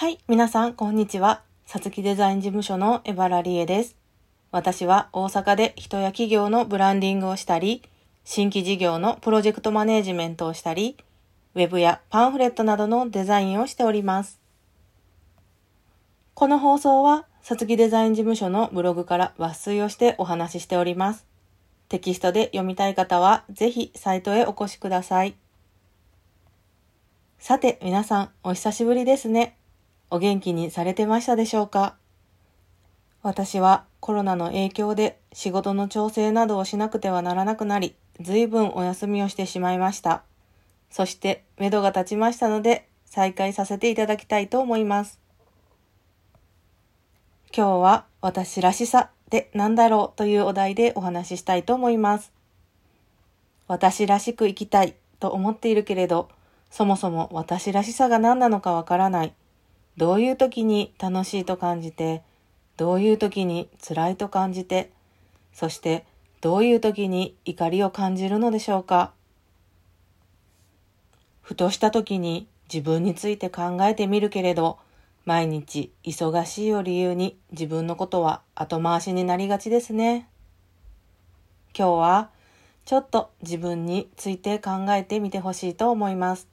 はい、皆さん、こんにちは。さつきデザイン事務所のエバラリエです。私は大阪で人や企業のブランディングをしたり、新規事業のプロジェクトマネージメントをしたり、ウェブやパンフレットなどのデザインをしております。この放送は、さつきデザイン事務所のブログから抜粋をしてお話ししております。テキストで読みたい方は、ぜひサイトへお越しください。さて、皆さん、お久しぶりですね。お元気にされてましたでしょうか？私はコロナの影響で仕事の調整などをしなくてはならなくなり、随分お休みをしてしまいました。そして、目処が立ちましたので、再開させていただきたいと思います。今日は私らしさって何だろうというお題でお話ししたいと思います。私らしく生きたいと思っているけれど、そもそも私らしさが何なのかわからない。どういう時に楽しいと感じて、どういう時に辛いと感じて、そしてどういう時に怒りを感じるのでしょうか。ふとした時に自分について考えてみるけれど、毎日忙しいを理由に自分のことは後回しになりがちですね。今日はちょっと自分について考えてみてほしいと思います。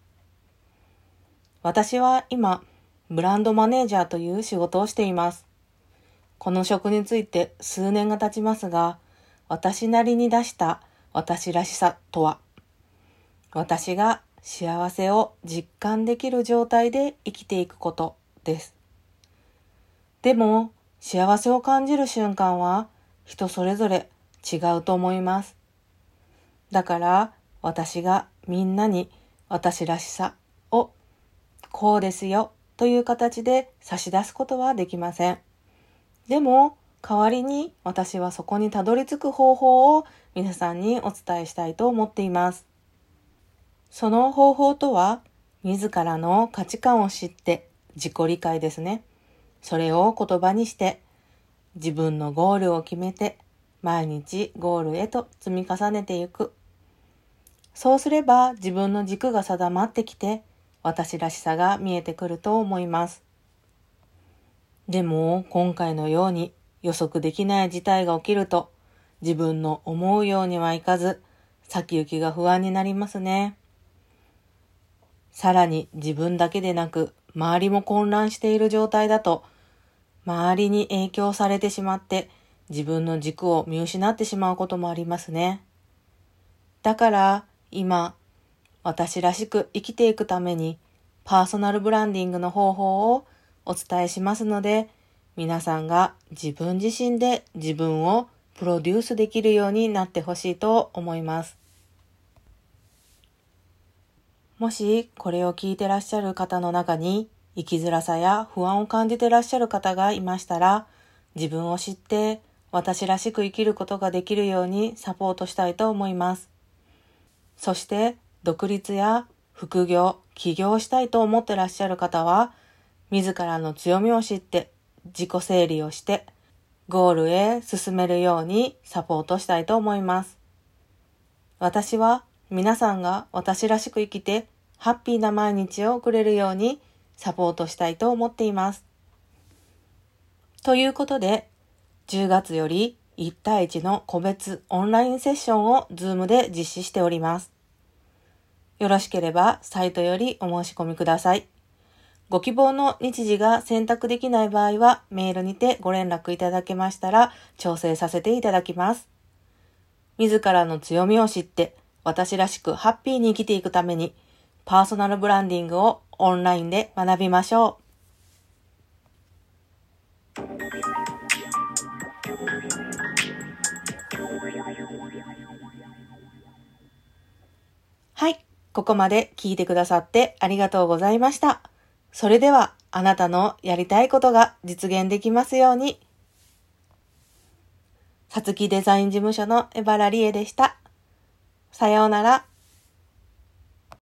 私は今、ブランドマネージャーという仕事をしています。この職について数年が経ちますが、私なりに出した私らしさとは、私が幸せを実感できる状態で生きていくことです。でも、幸せを感じる瞬間は人それぞれ違うと思います。だから、私がみんなに私らしさをこうですよという形で差し出すことはできません。でも、代わりに私はそこにたどり着く方法を皆さんにお伝えしたいと思っています。その方法とは、自らの価値観を知って自己理解ですね。それを言葉にして、自分のゴールを決めて、毎日ゴールへと積み重ねていく。そうすれば自分の軸が定まってきて、私らしさが見えてくると思います。でも、今回のように予測できない事態が起きると、自分の思うようにはいかず、先行きが不安になりますね。さらに自分だけでなく、周りも混乱している状態だと、周りに影響されてしまって、自分の軸を見失ってしまうこともありますね。だから、今、私らしく生きていくために、パーソナルブランディングの方法をお伝えしますので、皆さんが自分自身で自分をプロデュースできるようになってほしいと思います。もしこれを聞いてらっしゃる方の中に生きづらさや不安を感じてらっしゃる方がいましたら、自分を知って私らしく生きることができるようにサポートしたいと思います。そして独立や副業、起業したいと思ってらっしゃる方は、自らの強みを知って自己整理をしてゴールへ進めるようにサポートしたいと思います。私は皆さんが私らしく生きてハッピーな毎日を送れるようにサポートしたいと思っています。ということで、10月より1対1の個別オンラインセッションを Zoom で実施しております。よろしければサイトよりお申し込みください。ご希望の日時が選択できない場合はメールにてご連絡いただけましたら調整させていただきます。自らの強みを知って私らしくハッピーに生きていくためにパーソナルブランディングをオンラインで学びましょう。はい。ここまで聞いてくださってありがとうございました。それでは、あなたのやりたいことが実現できますように。さつきデザイン事務所のエバラリエでした。さようなら。